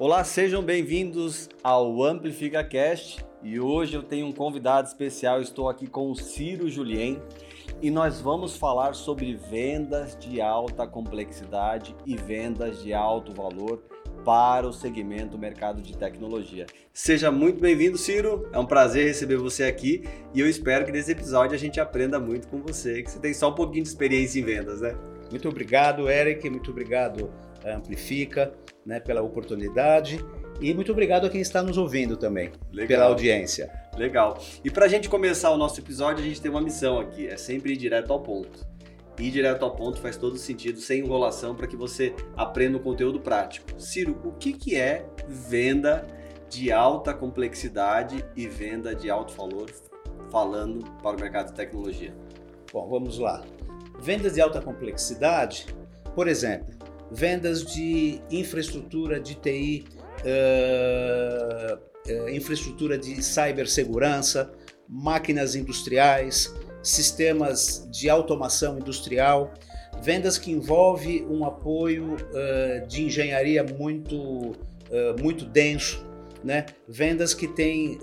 Olá, sejam bem-vindos ao Amplifica Cast e hoje eu tenho um convidado especial. Estou aqui com o Ciro Julien e nós vamos falar sobre vendas de alta complexidade e vendas de alto valor para o segmento mercado de tecnologia. Seja muito bem-vindo, Ciro. É um prazer receber você aqui e eu espero que nesse episódio a gente aprenda muito com você, que você tem só um pouquinho de experiência em vendas, né? Muito obrigado, Eric. Muito obrigado, Amplifica né, pela oportunidade e muito obrigado a quem está nos ouvindo também, Legal. pela audiência. Legal. E para a gente começar o nosso episódio, a gente tem uma missão aqui, é sempre ir direto ao ponto. Ir direto ao ponto faz todo sentido, sem enrolação, para que você aprenda o conteúdo prático. Ciro, o que, que é venda de alta complexidade e venda de alto valor, falando para o mercado de tecnologia? Bom, vamos lá. Vendas de alta complexidade, por exemplo, vendas de infraestrutura de TI, uh, uh, infraestrutura de cibersegurança, máquinas industriais, sistemas de automação industrial, vendas que envolve um apoio uh, de engenharia muito, muito denso, né? vendas que têm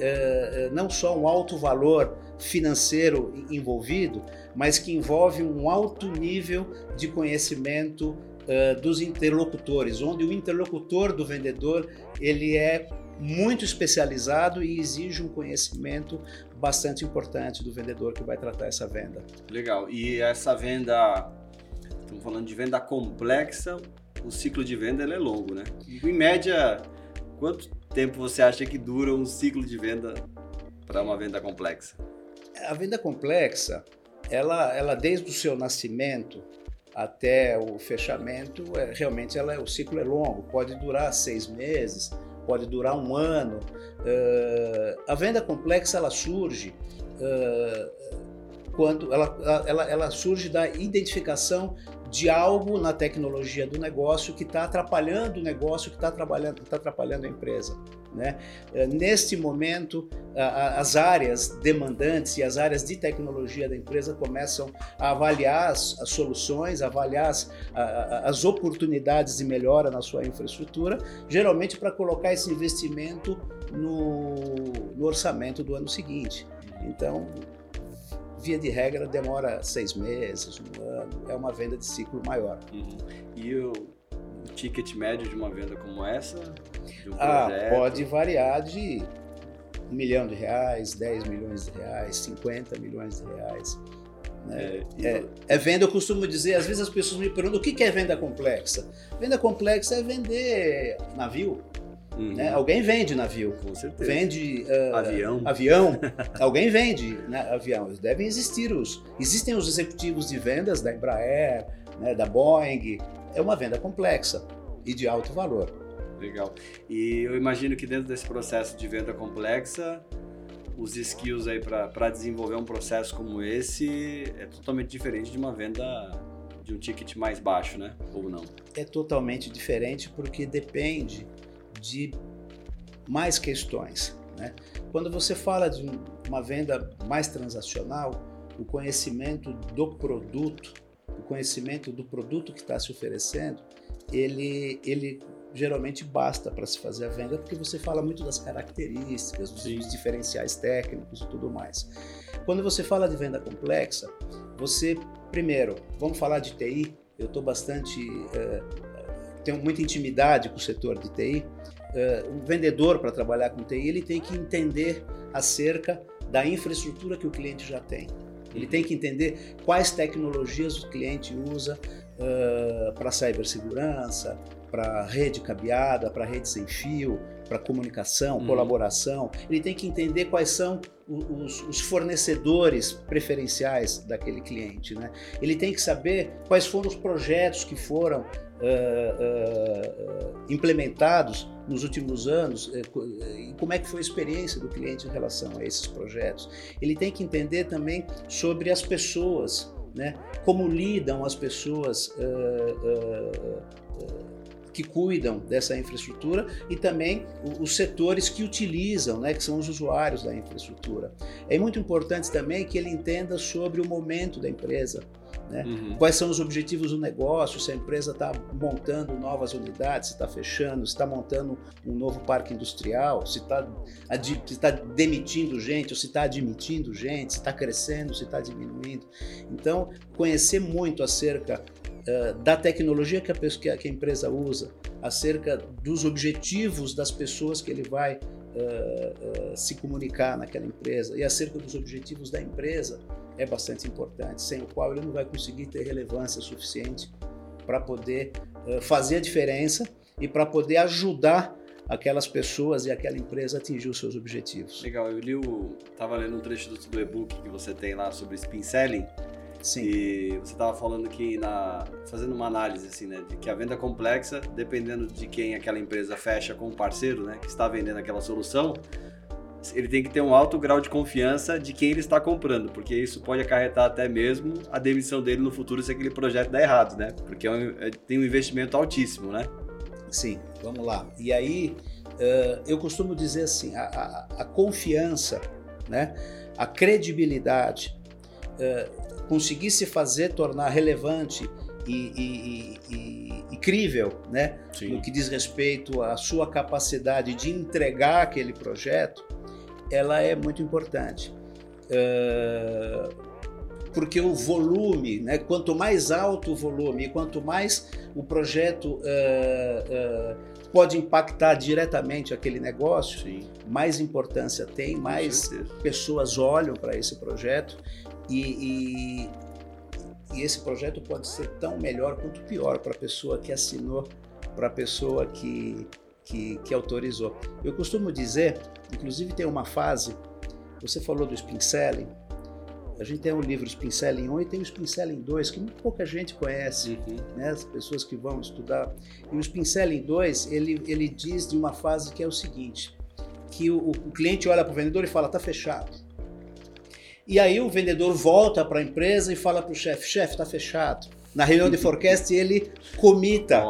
não só um alto valor financeiro envolvido, mas que envolve um alto nível de conhecimento uh, dos interlocutores, onde o interlocutor do vendedor ele é muito especializado e exige um conhecimento bastante importante do vendedor que vai tratar essa venda. Legal. E essa venda, estamos falando de venda complexa, o ciclo de venda é longo, né? Em média, quanto tempo você acha que dura um ciclo de venda para uma venda complexa? A venda complexa, ela, ela desde o seu nascimento, até o fechamento, é, realmente ela, o ciclo é longo, pode durar seis meses, pode durar um ano. Uh, a venda complexa ela surge uh, quando ela, ela, ela surge da identificação de algo na tecnologia do negócio que está atrapalhando o negócio, que está atrapalhando, tá atrapalhando a empresa. Né? Eh, neste momento, as áreas demandantes e as áreas de tecnologia da empresa começam a avaliar as, as soluções, avaliar as, as oportunidades de melhora na sua infraestrutura, geralmente para colocar esse investimento no, no orçamento do ano seguinte. Então, via de regra, demora seis meses, um ano, é uma venda de ciclo maior. Uhum. E o, o, ticket médio de uma venda como essa? Um ah, pode variar de um milhão de reais, 10 milhões de reais, 50 milhões de reais. Né? É, é, é, venda, eu costumo dizer, às vezes as pessoas me perguntam o que é venda complexa. Venda complexa é vender navio, Uhum. Né? Alguém vende navio. Com certeza. Vende uh, avião. avião. Alguém vende né, avião. Devem existir os. Existem os executivos de vendas da Embraer, né, da Boeing. É uma venda complexa e de alto valor. Legal. E eu imagino que dentro desse processo de venda complexa, os skills aí para desenvolver um processo como esse é totalmente diferente de uma venda de um ticket mais baixo, né? Ou não? É totalmente diferente porque depende de mais questões. Né? Quando você fala de uma venda mais transacional, o conhecimento do produto, o conhecimento do produto que está se oferecendo, ele, ele geralmente basta para se fazer a venda, porque você fala muito das características, dos Sim. diferenciais técnicos e tudo mais. Quando você fala de venda complexa, você, primeiro, vamos falar de TI, eu estou bastante. Uh, tenho muita intimidade com o setor de TI, uh, um vendedor para trabalhar com TI, ele tem que entender acerca da infraestrutura que o cliente já tem. Ele tem que entender quais tecnologias o cliente usa uh, para cibersegurança, para rede cabeada, para rede sem fio, para comunicação, uhum. colaboração. Ele tem que entender quais são os, os, fornecedores preferenciais daquele cliente. Né? Ele tem que saber quais foram os projetos que foram uh, implementados nos últimos anos e como é que foi a experiência do cliente em relação a esses projetos. Ele tem que entender também sobre as pessoas, né? como lidam as pessoas que cuidam dessa infraestrutura e também os setores que utilizam, né, que são os usuários da infraestrutura. É muito importante também que ele entenda sobre o momento da empresa. Né? Uhum. Quais são os objetivos do negócio? Se a empresa está montando novas unidades, se está fechando, se está montando um novo parque industrial, se está tá demitindo gente ou se está admitindo gente, se está crescendo, se está diminuindo. Então, conhecer muito acerca uh, da tecnologia que a, pessoa, que a empresa usa, acerca dos objetivos das pessoas que ele vai uh, uh, se comunicar naquela empresa e acerca dos objetivos da empresa é bastante importante, sem o qual ele não vai conseguir ter relevância suficiente para poder uh, fazer a diferença e para poder ajudar aquelas pessoas e aquela empresa a atingir os seus objetivos. Legal, eu li o. Estava lendo um trecho do, e-book que você tem lá sobre spin selling. Sim. E você estava falando que na fazendo uma análise assim, né, de que a venda é complexa, dependendo de quem aquela empresa fecha com o parceiro, né, que está vendendo aquela solução, ele tem que ter um alto grau de confiança de quem ele está comprando, porque isso pode acarretar até mesmo a demissão dele no futuro se aquele projeto der errado, né? Porque é um, é, tem um investimento altíssimo, né? Sim, vamos lá. E aí, uh, eu costumo dizer assim, a, a, a, confiança, né? a credibilidade, uh, conseguir se fazer tornar relevante e, e, e, e crível, né? no que diz respeito à sua capacidade de entregar aquele projeto, ela é muito importante. Uh, porque o volume, né, quanto mais alto o volume, quanto mais o projeto uh, uh, pode impactar diretamente aquele negócio, Sim. mais importância tem, mais pessoas olham para esse projeto e, e, e, esse projeto pode ser tão melhor quanto pior para a pessoa que assinou, para a pessoa que, que, que autorizou. Eu costumo dizer, inclusive tem uma fase, você falou do spin selling, a gente tem o livro Spin Selling 1 e tem o Spin Selling 2, que muito pouca gente conhece, uhum. né? as pessoas que vão estudar. E o Spin Selling 2, ele, ele diz de uma fase que é o seguinte, que o, o cliente olha para o vendedor e fala, está fechado. E aí o vendedor volta para a empresa e fala para o chefe, chefe, está fechado na reunião de forecast ele comita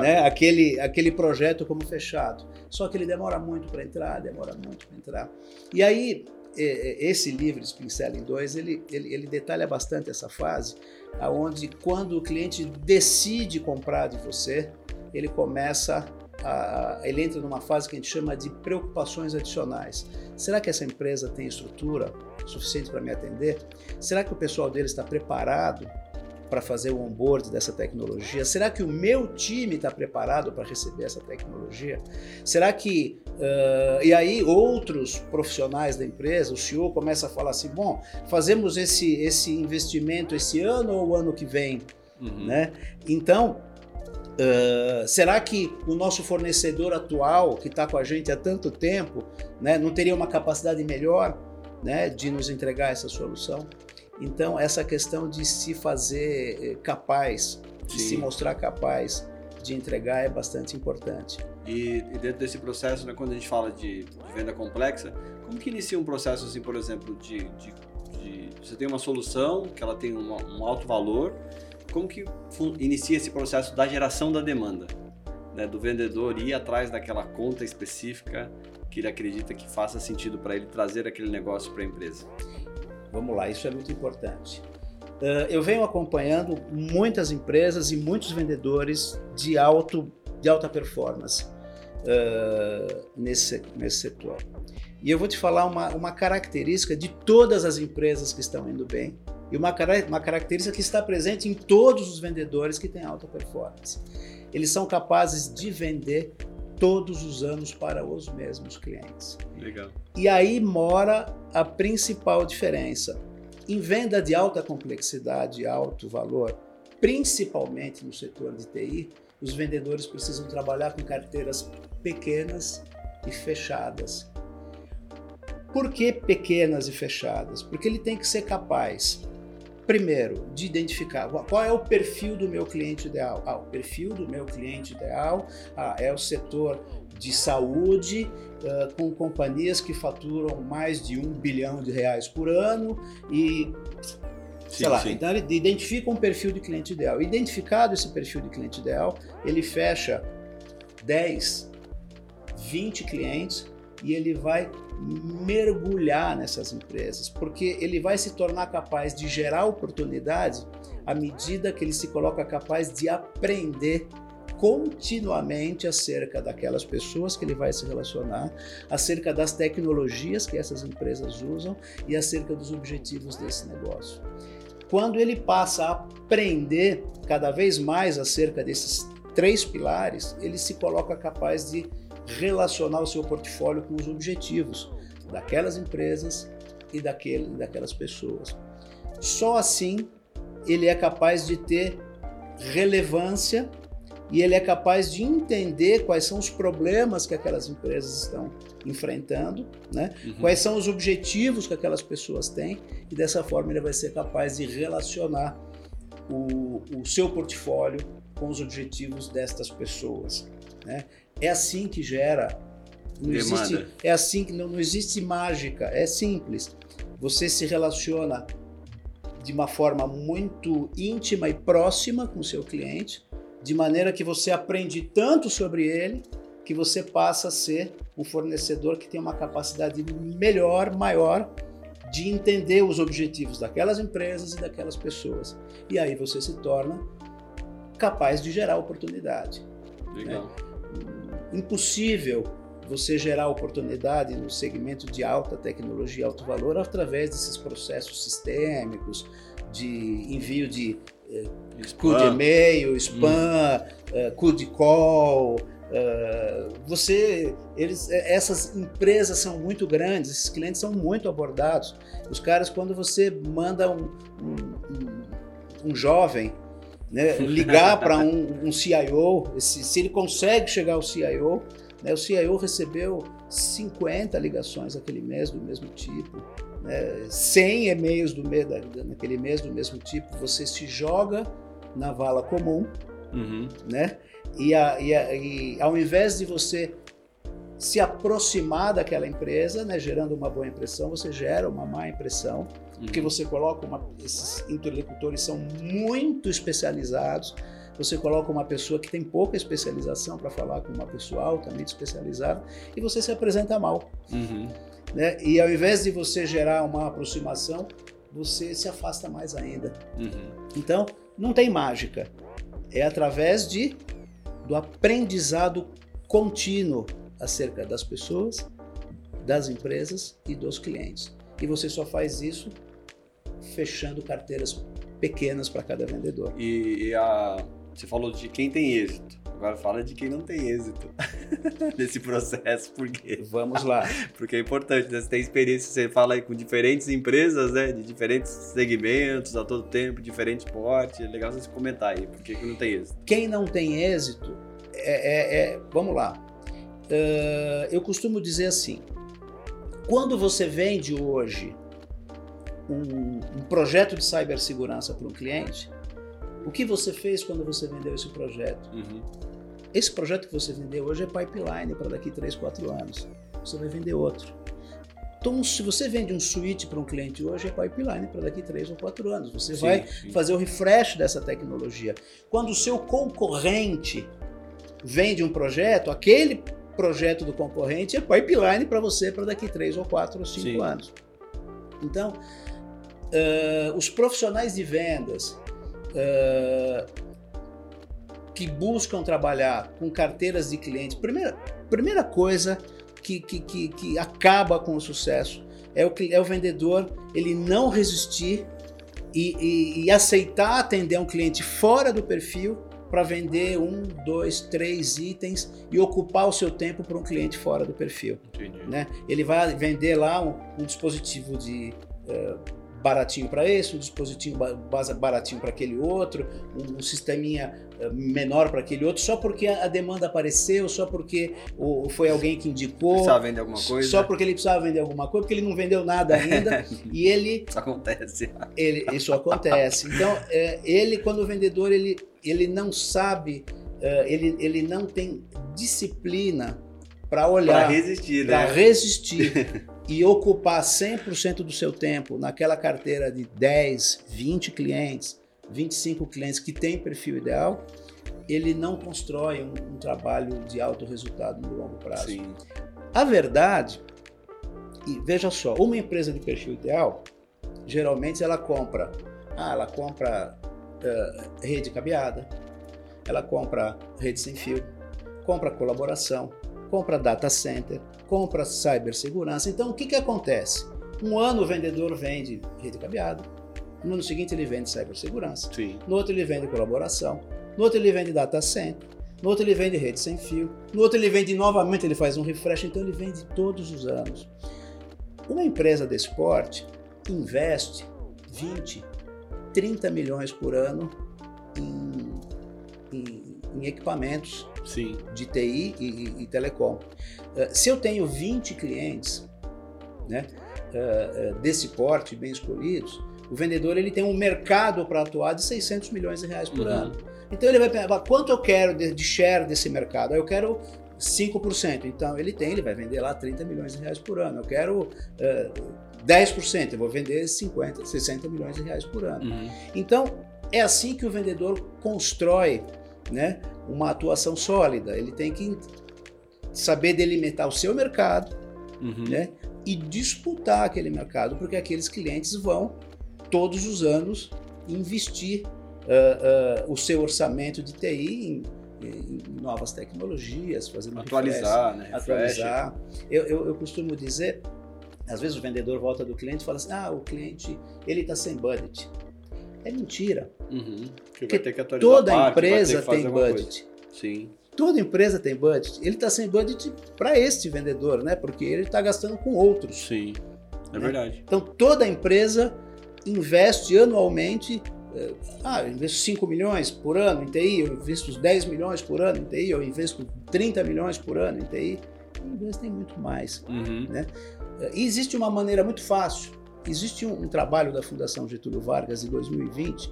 né, aquele, aquele projeto como fechado. Só que ele demora muito para entrar, demora muito para entrar. E aí, esse livro, Spin Selling 2, ele, ele, ele detalha bastante essa fase, aonde quando o cliente decide comprar de você, ele começa a, ele entra numa fase que a gente chama de preocupações adicionais. Será que essa empresa tem estrutura suficiente para me atender? Será que o pessoal dele está preparado para fazer o onboard dessa tecnologia? Será que o meu time está preparado para receber essa tecnologia? Será que. Uh, e aí, outros profissionais da empresa, o CEO começa a falar assim: bom, fazemos esse, esse investimento esse ano ou o ano que vem? Uhum. Né? Então, Uh, será que o nosso fornecedor atual, que está com a gente há tanto tempo, né, não teria uma capacidade melhor né, de nos entregar essa solução? Então, essa questão de se fazer eh, capaz, de se mostrar capaz de entregar é bastante importante. E, e dentro desse processo, né, quando a gente fala de, de, venda complexa, como que inicia um processo assim, por exemplo, de, de, de você tem uma solução que ela tem uma, um alto valor, como que inicia esse processo da geração da demanda? Né, do vendedor ir atrás daquela conta específica que ele acredita que faça sentido para ele trazer aquele negócio para a empresa. Vamos lá, isso é muito importante. Uh, eu venho acompanhando muitas empresas e muitos vendedores de, alto, de alta performance uh, nesse, nesse setor. E eu vou te falar uma, uma característica de todas as empresas que estão indo bem e uma, uma característica que está presente em todos os vendedores que têm alta performance. Eles são capazes de vender todos os anos para os mesmos clientes. Legal. E aí mora a principal diferença. Em venda de alta complexidade, alto valor, principalmente no setor de TI, os vendedores precisam trabalhar com carteiras pequenas e fechadas. Por que pequenas e fechadas? Porque ele tem que ser capaz primeiro, de identificar qual é o perfil do meu cliente ideal. Ah, o perfil do meu cliente ideal ah, é o setor de saúde uh, com companhias que faturam mais de um bilhão de reais por ano e sei lá, sim. então ele identifica um perfil de cliente ideal. Identificado esse perfil de cliente ideal, ele fecha 10, 20 clientes e ele vai mergulhar nessas empresas, porque ele vai se tornar capaz de gerar oportunidades à medida que ele se coloca capaz de aprender continuamente acerca daquelas pessoas que ele vai se relacionar, acerca das tecnologias que essas empresas usam e acerca dos objetivos desse negócio. Quando ele passa a aprender cada vez mais acerca desses três pilares, ele se coloca capaz de relacionar o seu portfólio com os objetivos daquelas empresas e daquele, daquelas pessoas. Só assim ele é capaz de ter relevância e ele é capaz de entender quais são os problemas que aquelas empresas estão enfrentando, né? Uhum. quais são os objetivos que aquelas pessoas têm, e dessa forma ele vai ser capaz de relacionar o, o seu portfólio com os objetivos destas pessoas. Né? É assim que gera. Não existe, é assim que não, não existe mágica, é simples. Você se relaciona de uma forma muito íntima e próxima com o seu cliente, de maneira que você aprende tanto sobre ele que você passa a ser um fornecedor que tem uma capacidade melhor, maior de entender os objetivos daquelas empresas e daquelas pessoas. E aí você se torna capaz de gerar oportunidade. Legal. É impossível você gerar oportunidade no segmento de alta tecnologia, alto valor, através desses processos sistêmicos de envio de eh, de e-mail, spam, hum. uh, call. Uh, você, eles, eh, essas empresas são muito grandes, esses clientes são muito abordados. Os caras, quando você manda um, um, um jovem né, ligar para um, um, CIO, se, se ele consegue chegar ao CIO, né, o CIO recebeu 50 ligações aquele mês do mesmo tipo, né, 100 e-mails do, naquele mês do mesmo tipo, você se joga na vala comum, uhum. né? E, a, e, a, e, ao invés de você se aproximar daquela empresa, né, gerando uma boa impressão, você gera uma má impressão, uhum. porque você coloca uma, esses interlocutores são muito especializados. Você coloca uma pessoa que tem pouca especialização para falar com uma pessoa altamente especializada e você se apresenta mal. Uhum. Né? E ao invés de você gerar uma aproximação, você se afasta mais ainda. Uhum. Então, não tem mágica. É através de do aprendizado contínuo acerca das pessoas, das empresas e dos clientes. E você só faz isso fechando carteiras pequenas para cada vendedor. E, e a, você falou de quem tem êxito. Agora fala de quem não tem êxito nesse processo, porque vamos lá, porque é importante. Né? Você tem experiência, você fala aí com diferentes empresas, né, de diferentes segmentos a todo tempo, diferente porte. É legal você comentar aí, por que não tem êxito. Quem não tem êxito é, é, é vamos lá. Uh, eu costumo dizer assim: quando você vende hoje um, um projeto de cibersegurança para um cliente, o que você fez quando você vendeu esse projeto? Uhum. Esse projeto que você vendeu hoje é pipeline para daqui 3, 4 anos. Você vai vender outro. Então, se você vende um suíte para um cliente hoje, é pipeline para daqui 3 ou 4 anos. Você sim, vai sim. fazer o refresh dessa tecnologia. Quando o seu concorrente vende um projeto, aquele projeto do concorrente é pipeline para você para daqui 3 ou 4 ou 5 sim. anos. Então, uh, os profissionais de vendas, uh, que buscam trabalhar com carteiras de clientes, primeira, primeira coisa que, que, que, que acaba com o sucesso é o, é o vendedor ele não resistir e, e, e aceitar atender um cliente fora do perfil para vender um, dois, três itens e ocupar o seu tempo para um cliente fora do perfil. Né? Ele vai vender lá um, um dispositivo de uh, baratinho para esse, um dispositivo baratinho para aquele outro, um, um sisteminha eh, menor para aquele outro, só porque a demanda apareceu, só porque o, foi alguém que indicou. Precisava vender alguma coisa. Só porque ele precisava vender alguma coisa, porque ele não vendeu nada ainda. e ele. Isso acontece. Ele, isso acontece. Então, é, ele, quando o vendedor, ele, ele não sabe, é, ele, ele não tem disciplina para olhar. Para resistir, né? Para resistir. e ocupar 100% do seu tempo naquela carteira de 10, 20 clientes, 25 clientes que têm perfil ideal, ele não constrói um, um trabalho de alto resultado no longo prazo. Sim. A verdade, e veja só, uma empresa de perfil ideal, geralmente ela compra, ah, ela compra uh, rede cabeada, ela compra rede sem fio, compra colaboração, compra data center, compra cibersegurança. Então, o que, que acontece? Um ano o vendedor vende rede cabeada, no ano seguinte ele vende cibersegurança, Sim. no outro ele vende colaboração, no outro ele vende data center, no outro ele vende rede sem fio, no outro ele vende novamente, ele faz um refresh, então ele vende todos os anos. Uma empresa de esporte investe 20, 30 milhões por ano em, em, equipamentos Sim. de TI e, e, e telecom. Uh, se eu tenho 20 clientes né, uh, uh, desse porte bem escolhidos, o vendedor ele tem um mercado para atuar de 600 milhões de reais por Uhum. ano. Então ele vai pensar, quanto eu quero de, de share desse mercado? Eu quero 5%. Então ele tem, ele vai vender lá 30 milhões de reais por ano. Eu quero uh, 10%, eu vou vender 50, 60 milhões de reais por ano. Uhum. Então é assim que o vendedor constrói né, uma atuação sólida. Ele tem que saber delimitar o seu mercado Uhum. né, e disputar aquele mercado, porque aqueles clientes vão todos os anos investir uh, uh, o seu orçamento de TI em, em novas tecnologias, fazendo Atualizar, né? refresh, atualizar. Eu, eu, eu costumo dizer, às vezes o vendedor volta do cliente e fala assim, ah, o cliente ele está sem budget. É mentira. Uhum. Que Porque vai ter que atualizar Toda a parte, empresa que fazer tem budget. Sim. Toda empresa tem budget. Ele está sem budget para este vendedor, né? Porque ele está gastando com outros. Sim. É Né? verdade. Então toda empresa investe anualmente. eh, Ah, eu investo 5 milhões por ano em TI, eu investo 10 milhões por ano em TI, eu investo 30 milhões por ano em TI. Investem muito mais. Uhum. Eh, E existe uma maneira muito fácil. Existe um, um trabalho da Fundação Getúlio Vargas de 2020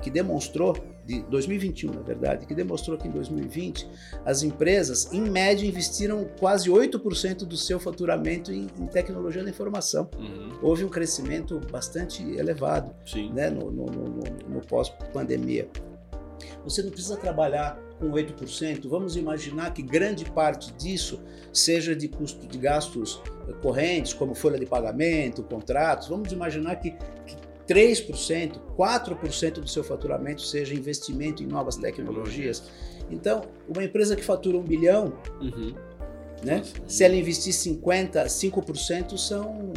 que demonstrou, de 2021 na verdade, que demonstrou que em 2020 as empresas, em média, investiram quase 8% do seu faturamento em, em tecnologia da informação. Uhum. Houve um crescimento bastante elevado Sim. né, no, no- no- no- no pós-pandemia. Você não precisa trabalhar com 8%. Vamos imaginar que grande parte disso seja de custo de gastos eh, correntes, como folha de pagamento, contratos. Vamos imaginar que, que 3%, 4% do seu faturamento seja investimento em novas tecnologias. Então, uma empresa que fatura um bilhão, Uhum. né, Nossa. se ela investir 50, 5% são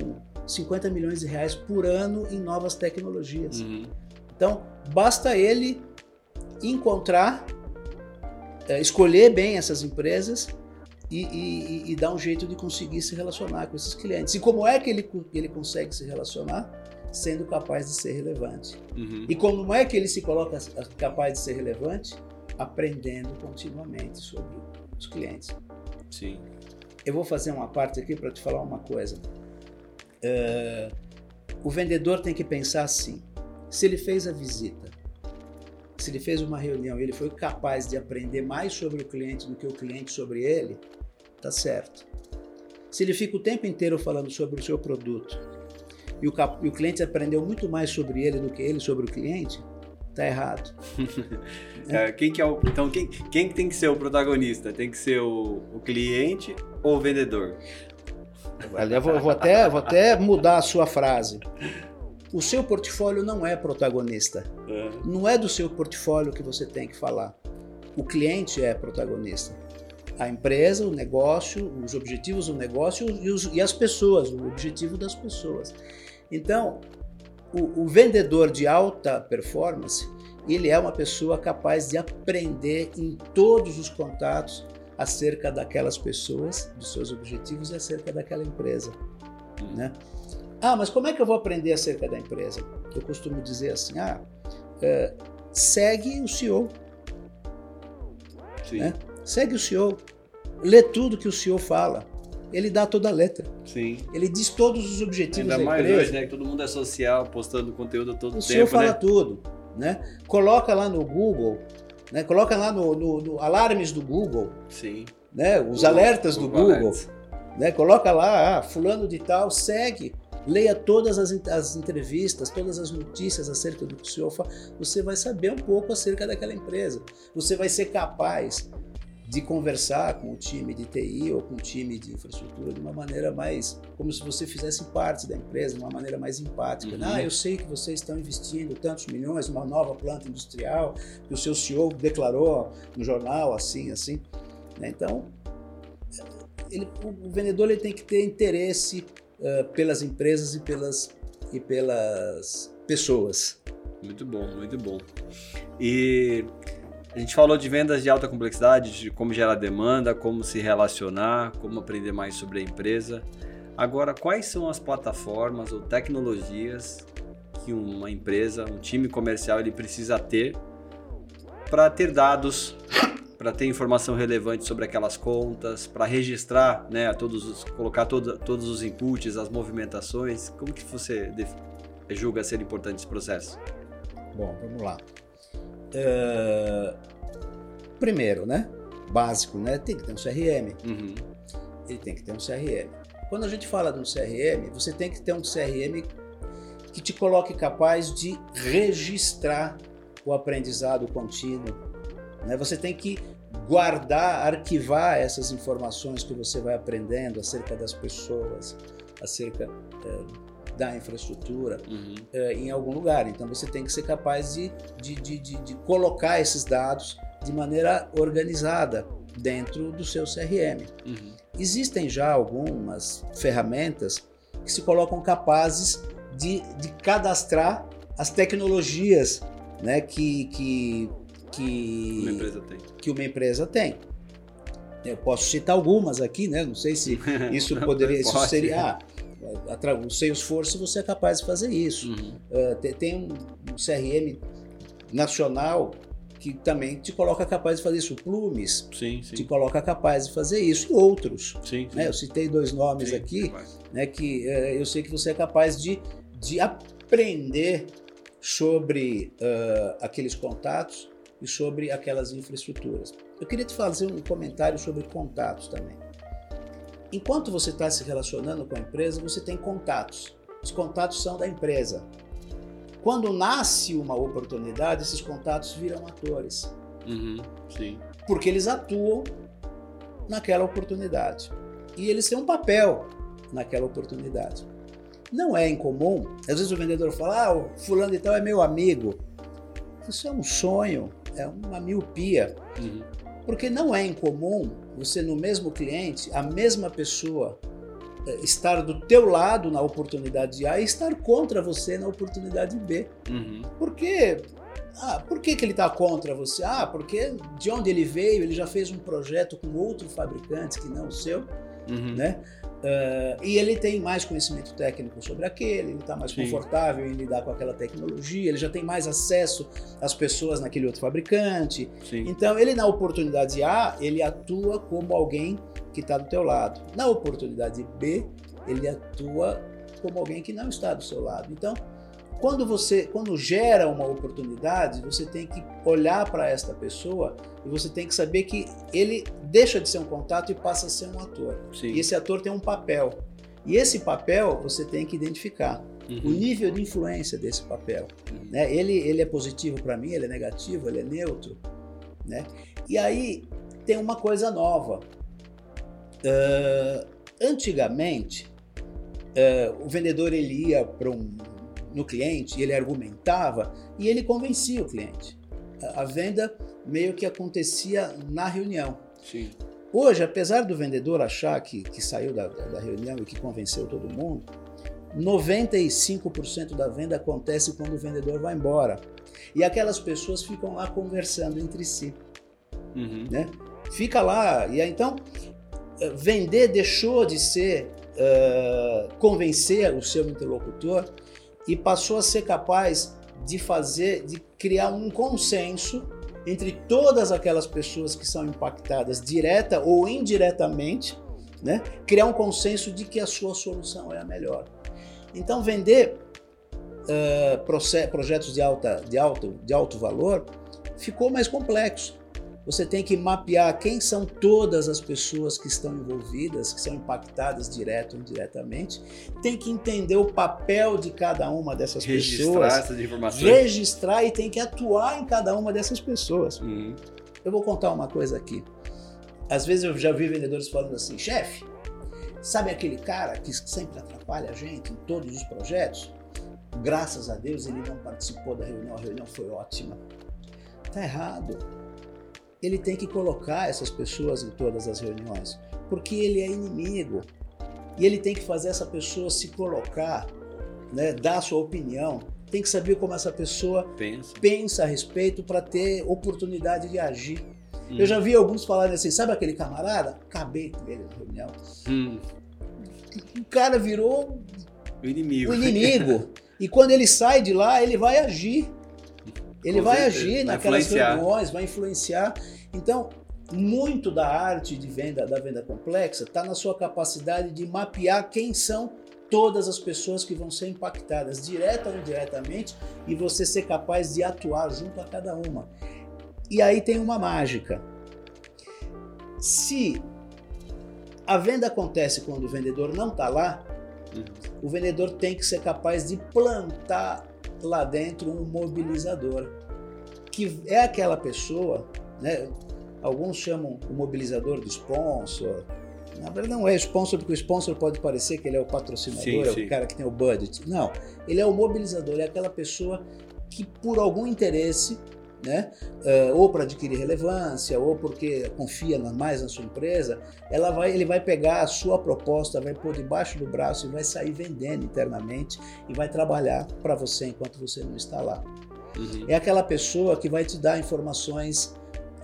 50 milhões de reais por ano em novas tecnologias. Uhum. Então, basta ele encontrar, eh, escolher bem essas empresas e, e- e dar um jeito de conseguir se relacionar com esses clientes. E como é que ele, ele consegue se relacionar? Sendo capaz de ser relevante. Uhum. E como é que ele se coloca capaz de ser relevante? Aprendendo continuamente sobre os clientes. Sim. Eu vou fazer uma parte aqui para te falar uma coisa. É, o vendedor tem que pensar assim: se ele fez a visita, se ele fez uma reunião e ele foi capaz de aprender mais sobre o cliente do que o cliente sobre ele, tá certo. Se ele fica o tempo inteiro falando sobre o seu produto e o, cap- e o cliente aprendeu muito mais sobre ele do que ele sobre o cliente, tá errado. É, quem que é o, então, quem, quem que tem que ser o protagonista? Tem que ser o, o cliente ou o vendedor? Eu vou, eu vou até, vou até mudar a sua frase. O seu portfólio não é protagonista. É. Não é do seu portfólio que você tem que falar. O cliente é protagonista. A empresa, o negócio, os objetivos do negócio e, os- e as pessoas, o objetivo das pessoas. Então, o, o vendedor de alta performance, ele é uma pessoa capaz de aprender em todos os contatos acerca daquelas pessoas, dos seus objetivos e acerca daquela empresa. Né? Ah, mas como é que eu vou aprender acerca da empresa? Eu costumo dizer assim, ah, é, segue o CEO, Sim. né? segue o CEO, lê tudo que o CEO fala, ele dá toda a letra, Sim. ele diz todos os objetivos Ainda da mais empresa, hoje, né? Que todo mundo é social, postando conteúdo todo o CEO tempo, fala né? tudo, né? Coloca lá no Google, né? Coloca lá no, no- no alarmes do Google, Sim. né? Os Google- alertas do Google, Alerts. né? Coloca lá, ah, fulano de tal, segue, leia todas as, as entrevistas, todas as notícias acerca do que o senhor fala. Você vai saber um pouco acerca daquela empresa. Você vai ser capaz de conversar com o time de TI ou com o time de infraestrutura de uma maneira mais, como se você fizesse parte da empresa, de uma maneira mais empática. Uhum. Ah, eu sei que vocês estão investindo tantos milhões numa nova planta industrial, que o seu CEO declarou no jornal, assim, assim. Né? Então, ele, o vendedor ele tem que ter interesse uh, pelas empresas e pelas, e pelas pessoas. Muito bom, muito bom. E a gente falou de vendas de alta complexidade, de como gerar demanda, como se relacionar, como aprender mais sobre a empresa. Agora, quais são as plataformas ou tecnologias que uma empresa, um time comercial, ele precisa ter para ter dados, para ter informação relevante sobre aquelas contas, para registrar, né, todos os, colocar todo, todos os inputs, as movimentações. Como que você julga ser importante esse processo? Bom, vamos lá. Uh, primeiro, né? Básico, né? Tem que ter um CRM. Uhum. Ele tem que ter um CRM. Quando a gente fala de um CRM, você tem que ter um CRM que te coloque capaz de registrar o aprendizado contínuo. Né? Você tem que guardar, arquivar essas informações que você vai aprendendo acerca das pessoas, acerca da infraestrutura uhum. uh, em algum lugar. Então você tem que ser capaz de, de, de, de, de colocar esses dados de maneira organizada dentro do seu CRM. Uhum. Existem já algumas ferramentas que se colocam capazes de, de cadastrar as tecnologias né, que, que, que, uma empresa tem. que uma empresa tem. Eu posso citar algumas aqui, né? Não sei se isso poderia. Isso seria. Ah, o Salesforce você é capaz de fazer isso. Uhum. Uh, tem um, um, CRM nacional que também te coloca capaz de fazer isso. O Plumes sim, sim. te coloca capaz de fazer isso. E outros. Sim, né? Eu citei dois nomes aqui, né, que uh, eu sei que você é capaz de, de aprender sobre uh, aqueles contatos e sobre aquelas infraestruturas. Eu queria te fazer um comentário sobre contatos também. Enquanto você está se relacionando com a empresa, você tem contatos. Os contatos são da empresa. Quando nasce uma oportunidade, esses contatos viram atores. Uhum, sim. Porque eles atuam naquela oportunidade. E eles têm um papel naquela oportunidade. Não é incomum, às vezes o vendedor fala, ah, o fulano e tal é meu amigo. Isso é um sonho, é uma miopia. Uhum. Porque não é incomum você no mesmo cliente, a mesma pessoa eh, estar do teu lado na oportunidade A e estar contra você na oportunidade B. Uhum. Porque ah, por que, que ele está contra você? Ah, porque de onde ele veio, ele já fez um projeto com outro fabricante que não o seu, uhum. né? Uh, e ele tem mais conhecimento técnico sobre aquele, ele está mais Sim. confortável em lidar com aquela tecnologia, ele já tem mais acesso às pessoas naquele outro fabricante. Sim. Então, ele na oportunidade A, ele atua como alguém que está do teu lado. Na oportunidade B, ele atua como alguém que não está do seu lado. Então, quando você, quando gera uma oportunidade, você tem que olhar para esta pessoa e você tem que saber que ele deixa de ser um contato e passa a ser um ator. Sim. E esse ator tem um papel. E esse papel você tem que identificar. Uhum. O nível de influência desse papel. Uhum. Né? Ele, ele é positivo para mim, ele é negativo, ele é neutro. Né? E aí tem uma coisa nova. Uh, antigamente, uh, o vendedor ele ia para um no cliente, e ele argumentava e ele convencia o cliente. A, a venda meio que acontecia na reunião. Sim. Hoje, apesar do vendedor achar que, que saiu da, da reunião e que convenceu todo mundo, 95% da venda acontece quando o vendedor vai embora. E aquelas pessoas ficam lá conversando entre si. Uhum. Né? Fica lá. E aí, então, eh, vender deixou de ser uh, convencer o seu interlocutor e passou a ser capaz de fazer, de criar um consenso entre todas aquelas pessoas que são impactadas direta ou indiretamente, né? Criar um consenso de que a sua solução é a melhor. Então vender uh, projetos de alta, de alto, de alto valor ficou mais complexo. Você tem que mapear quem são todas as pessoas que estão envolvidas, que são impactadas direto ou indiretamente. Tem que entender o papel de cada uma dessas registrar pessoas. Registrar essas informações. Registrar e tem que atuar em cada uma dessas pessoas. Uhum. Eu vou contar uma coisa aqui. às vezes eu já vi vendedores falando assim, chefe, sabe aquele cara que sempre atrapalha a gente em todos os projetos? Graças a Deus ele não participou da reunião, a reunião foi ótima. Tá errado. Ele tem que colocar essas pessoas em todas as reuniões, porque ele é inimigo. E ele tem que fazer essa pessoa se colocar, né, dar sua opinião, tem que saber como essa pessoa pensa, pensa a respeito para ter oportunidade de agir. Hum. Eu já vi alguns falarem assim, sabe aquele camarada? Acabei com ele na reunião. Hum. O cara virou o inimigo. O inimigo. e quando ele sai de lá, ele vai agir. Ele vai agir vai naquelas reuniões, vai influenciar. Então, muito da arte de venda, da venda complexa, está na sua capacidade de mapear quem são todas as pessoas que vão ser impactadas, direta ou indiretamente, e você ser capaz de atuar junto a cada uma. E aí tem uma mágica. Se a venda acontece quando o vendedor não está lá, uhum. o vendedor tem que ser capaz de plantar lá dentro um mobilizador, que é aquela pessoa, né? Alguns chamam o mobilizador de sponsor, na verdade não é sponsor, porque o sponsor pode parecer que ele é o patrocinador, sim, é o cara que tem o budget. Não, ele é o mobilizador, é aquela pessoa que por algum interesse, né, uh, ou para adquirir relevância, ou porque confia mais na sua empresa, ela vai, ele vai pegar a sua proposta, vai pôr debaixo do braço e vai sair vendendo internamente e vai trabalhar para você enquanto você não está lá. Uhum. É aquela pessoa que vai te dar informações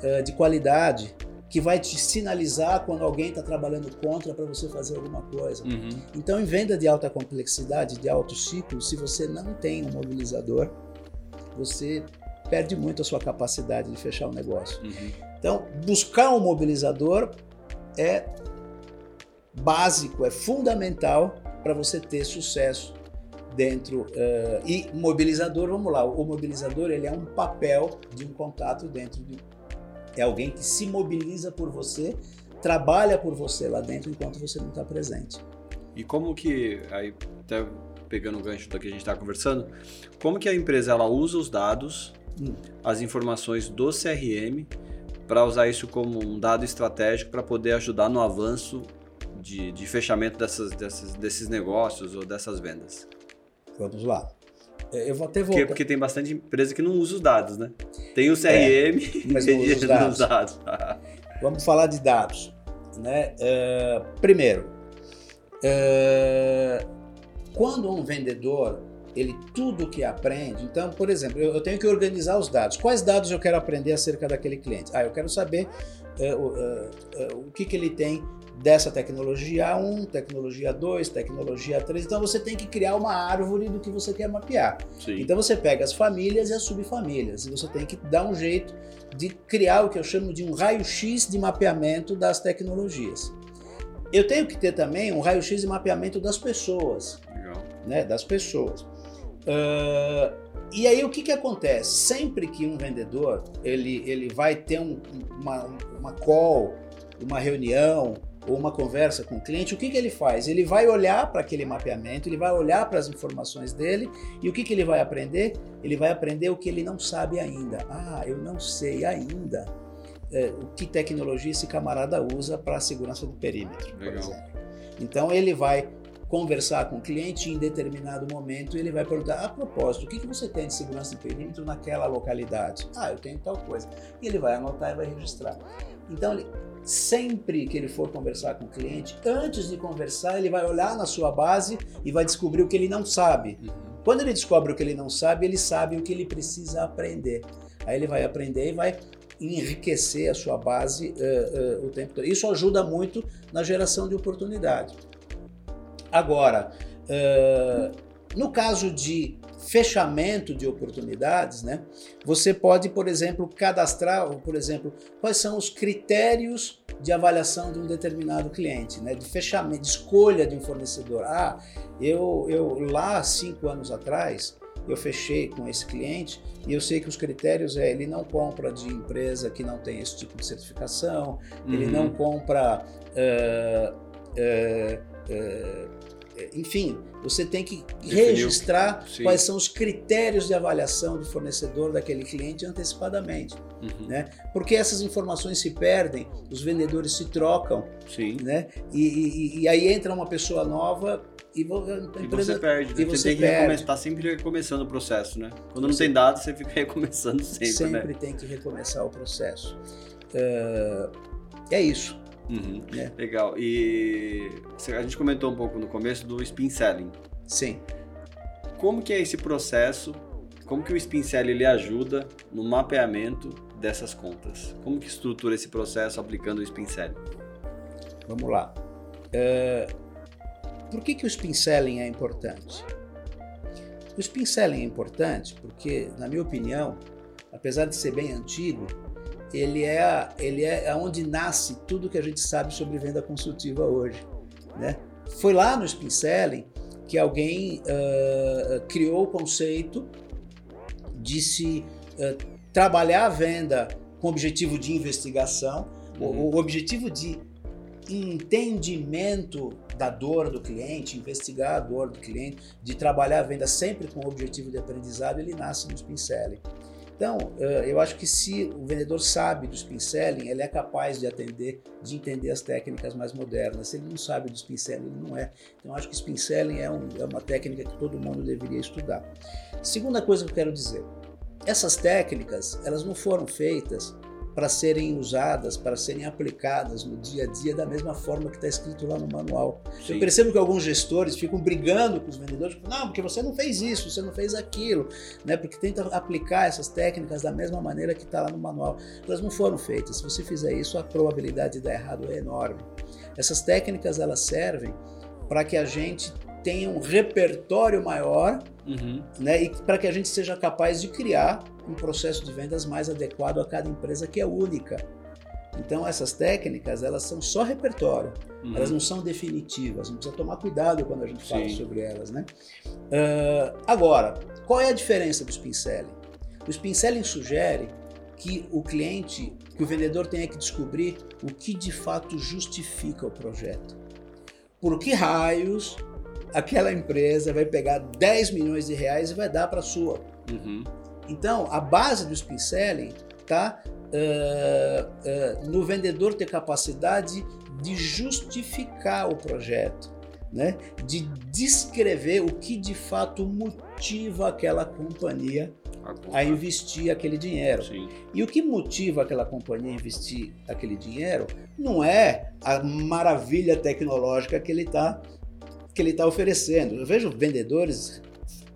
uh, de qualidade, que vai te sinalizar quando alguém está trabalhando contra para você fazer alguma coisa. Uhum. Então, em venda de alta complexidade, de alto ciclo, se você não tem um mobilizador, você perde muito a sua capacidade de fechar o negócio. Uhum. Então, buscar um mobilizador é básico, é fundamental para você ter sucesso dentro uh, e mobilizador, vamos lá, o mobilizador ele é um papel de um contato dentro de é alguém que se mobiliza por você, trabalha por você lá dentro enquanto você não está presente. E como que, aí até pegando o gancho do que a gente está conversando, como que a empresa ela usa os dados, hum. as informações do CRM, para usar isso como um dado estratégico para poder ajudar no avanço de, de fechamento dessas, dessas, desses negócios ou dessas vendas? Vamos lá. É, eu vou até voltar. Porque, porque, tem bastante empresa que não usa os dados, né? Tem o CRM, é, mas não usa os dados. dados. Vamos falar de dados. Né? Uh, primeiro, uh, quando um vendedor ele tudo que aprende, então, por exemplo, eu, eu, tenho que organizar os dados. Quais dados eu quero aprender acerca daquele cliente? Ah, eu quero saber uh, o que, que ele tem dessa tecnologia 1, tecnologia 2, tecnologia 3. Então você tem que criar uma árvore do que você quer mapear. Sim. Então você pega as famílias e as subfamílias e você tem que dar um jeito de criar o que eu chamo de um raio-x de mapeamento das tecnologias. Eu tenho que ter também um raio-x de mapeamento das pessoas, Legal. né? Das pessoas. Uh, e aí o que, que acontece? Sempre que um vendedor ele, ele vai ter um, uma, uma call, uma reunião, ou uma conversa com o cliente, o que, que ele faz? Ele vai olhar para aquele mapeamento, ele vai olhar para as informações dele e o que, que ele vai aprender? Ele vai aprender o que ele não sabe ainda. Ah, eu não sei ainda é, o que tecnologia esse camarada usa para a segurança do perímetro, Legal. por exemplo. Então ele vai conversar com o cliente em determinado momento ele vai perguntar, a propósito, o que, que você tem de segurança de perímetro naquela localidade? Ah, eu tenho tal coisa. E ele vai anotar e vai registrar. Então, ele, sempre que ele for conversar com o cliente, antes de conversar, ele vai olhar na sua base e vai descobrir o que ele não sabe. Uhum. Quando ele descobre o que ele não sabe, ele sabe o que ele precisa aprender. Aí ele vai aprender e vai enriquecer a sua base uh, uh, o tempo todo. Isso ajuda muito na geração de oportunidade. Agora, uh, no caso de fechamento de oportunidades, né? Você pode, por exemplo, cadastrar, por exemplo, quais são os critérios de avaliação de um determinado cliente, né? De fechamento, de escolha de um fornecedor. Ah, eu, eu lá cinco anos atrás eu fechei com esse cliente e eu sei que os critérios é ele não compra de empresa que não tem esse tipo de certificação, uhum. ele não compra uh, uh, uh, enfim, você tem que Definiu. registrar Sim. quais são os critérios de avaliação de fornecedor daquele cliente antecipadamente. Uhum. Né? Porque essas informações se perdem, os vendedores se trocam, Sim. né? E, e, e aí entra uma pessoa nova e, empresa, e você perde, né? e você, tem que recomeçar, tá sempre recomeçando o processo, né? Quando você, não tem dados, você fica recomeçando sempre, Sempre né? tem que recomeçar o processo. Uh, é isso. Uhum. É. Legal. E a gente comentou um pouco no começo do spin selling. Sim. Como que é esse processo? Como que o spin selling ele ajuda no mapeamento dessas contas? Como que estrutura esse processo aplicando o spin selling? Vamos lá. Uh, por que, que o spin selling é importante? O spin selling é importante porque, na minha opinião, apesar de ser bem antigo, ele é, ele é onde nasce tudo que a gente sabe sobre venda consultiva hoje. Né? Foi lá no spin selling que alguém uh, criou o conceito de se uh, trabalhar a venda com objetivo de investigação, uhum. o, o objetivo de entendimento da dor do cliente, investigar a dor do cliente, de trabalhar a venda sempre com o objetivo de aprendizado, ele nasce no spin selling. Então, eu acho que se o vendedor sabe do spin selling, ele é capaz de atender, de entender as técnicas mais modernas. Se ele não sabe do spin selling, ele não é. Então, acho que spin selling é, um, é uma técnica que todo mundo deveria estudar. Segunda coisa que eu quero dizer, essas técnicas, elas não foram feitas para serem usadas, para serem aplicadas no dia a dia da mesma forma que está escrito lá no manual. Sim. Eu percebo que alguns gestores ficam brigando com os vendedores, não, porque você não fez isso, você não fez aquilo, né? Porque tenta aplicar essas técnicas da mesma maneira que está lá no manual. Elas não foram feitas. Se você fizer isso, a probabilidade de dar errado é enorme. Essas técnicas elas servem para que a gente tenha um repertório maior, uhum. né? E para que a gente seja capaz de criar um processo de vendas mais adequado a cada empresa que é única. Então essas técnicas elas são só repertório, uhum. elas não são definitivas. A gente precisa tomar cuidado quando a gente fala Sim. sobre elas, né? Uh, agora, qual é a diferença do spin selling? O spin selling sugere que o cliente, que o vendedor tenha que descobrir o que de fato justifica o projeto. Por que raios aquela empresa vai pegar 10 milhões de reais e vai dar para a sua? Uhum. Então, a base do spin selling está uh, uh, no vendedor ter capacidade de justificar o projeto, né? de descrever o que de fato motiva aquela companhia a investir aquele dinheiro. Sim. E o que motiva aquela companhia a investir aquele dinheiro não é a maravilha tecnológica que ele está que ele está oferecendo. Eu vejo vendedores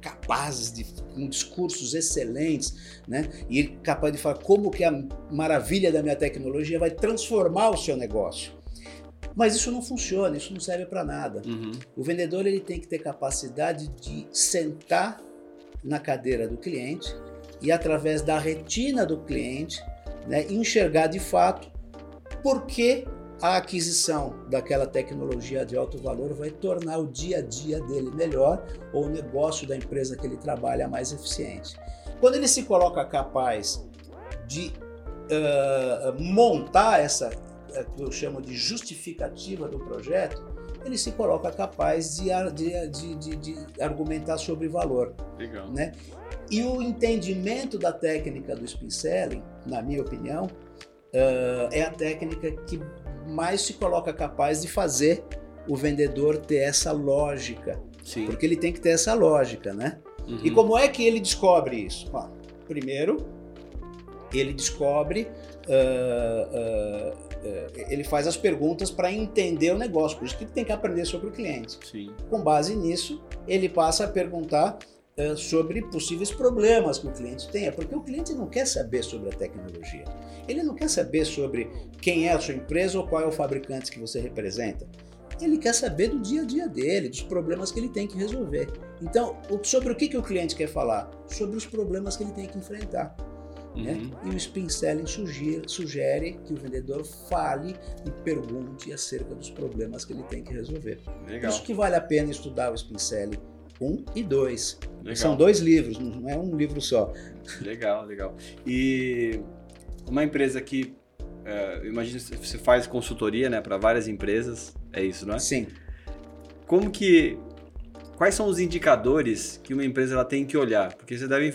capazes de com discursos excelentes, né? E capaz de falar como que a maravilha da minha tecnologia vai transformar o seu negócio. Mas isso não funciona, isso não serve para nada. Uhum. O vendedor ele tem que ter capacidade de sentar na cadeira do cliente e através da retina do cliente, né, enxergar de fato por que a aquisição daquela tecnologia de alto valor vai tornar o dia a dia dele melhor ou o negócio da empresa que ele trabalha mais eficiente. Quando ele se coloca capaz de uh, montar essa, uh, que eu chamo de justificativa do projeto, ele se coloca capaz de, de, de, de argumentar sobre valor. Legal. Né? E o entendimento da técnica do spin selling, na minha opinião, uh, é a técnica que mais se coloca capaz de fazer o vendedor ter essa lógica. Sim. Porque ele tem que ter essa lógica, né? Uhum. E como é que ele descobre isso? Ó, primeiro, ele descobre, uh, uh, uh, ele faz as perguntas para entender o negócio, por isso que ele tem que aprender sobre o cliente. Sim. Com base nisso, ele passa a perguntar sobre possíveis problemas que o cliente tenha, porque o cliente não quer saber sobre a tecnologia. Ele não quer saber sobre quem é a sua empresa ou qual é o fabricante que você representa. Ele quer saber do dia a dia dele, dos problemas que ele tem que resolver. Então, sobre o que, que o cliente quer falar? Sobre os problemas que ele tem que enfrentar. Né? Uhum. Né? E o spin selling sugere, sugere, que o vendedor fale e pergunte acerca dos problemas que ele tem que resolver. Legal. Isso que vale a pena estudar o spin selling 1 e 2. São dois livros, não é um livro só. Legal, legal. E uma empresa que, imagino que você faz consultoria né, para várias empresas, é isso, não é? Sim. Como que. Quais são os indicadores que uma empresa ela tem que olhar? Porque você deve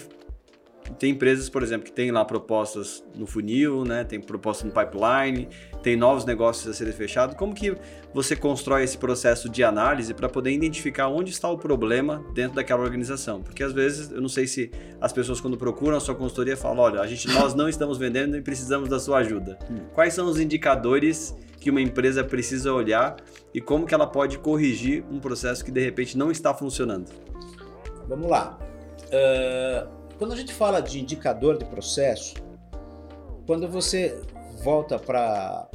tem empresas, por exemplo, que tem lá propostas no funil, né? Tem propostas no pipeline, tem novos negócios a serem fechados. Como que você constrói esse processo de análise para poder identificar onde está o problema dentro daquela organização? Porque às vezes, eu não sei se as pessoas quando procuram a sua consultoria falam, olha, a gente, nós não estamos vendendo e precisamos da sua ajuda. Hum. Quais são os indicadores que uma empresa precisa olhar e como que ela pode corrigir um processo que de repente não está funcionando? Vamos lá. Uh quando a gente fala de indicador de processo, quando você volta para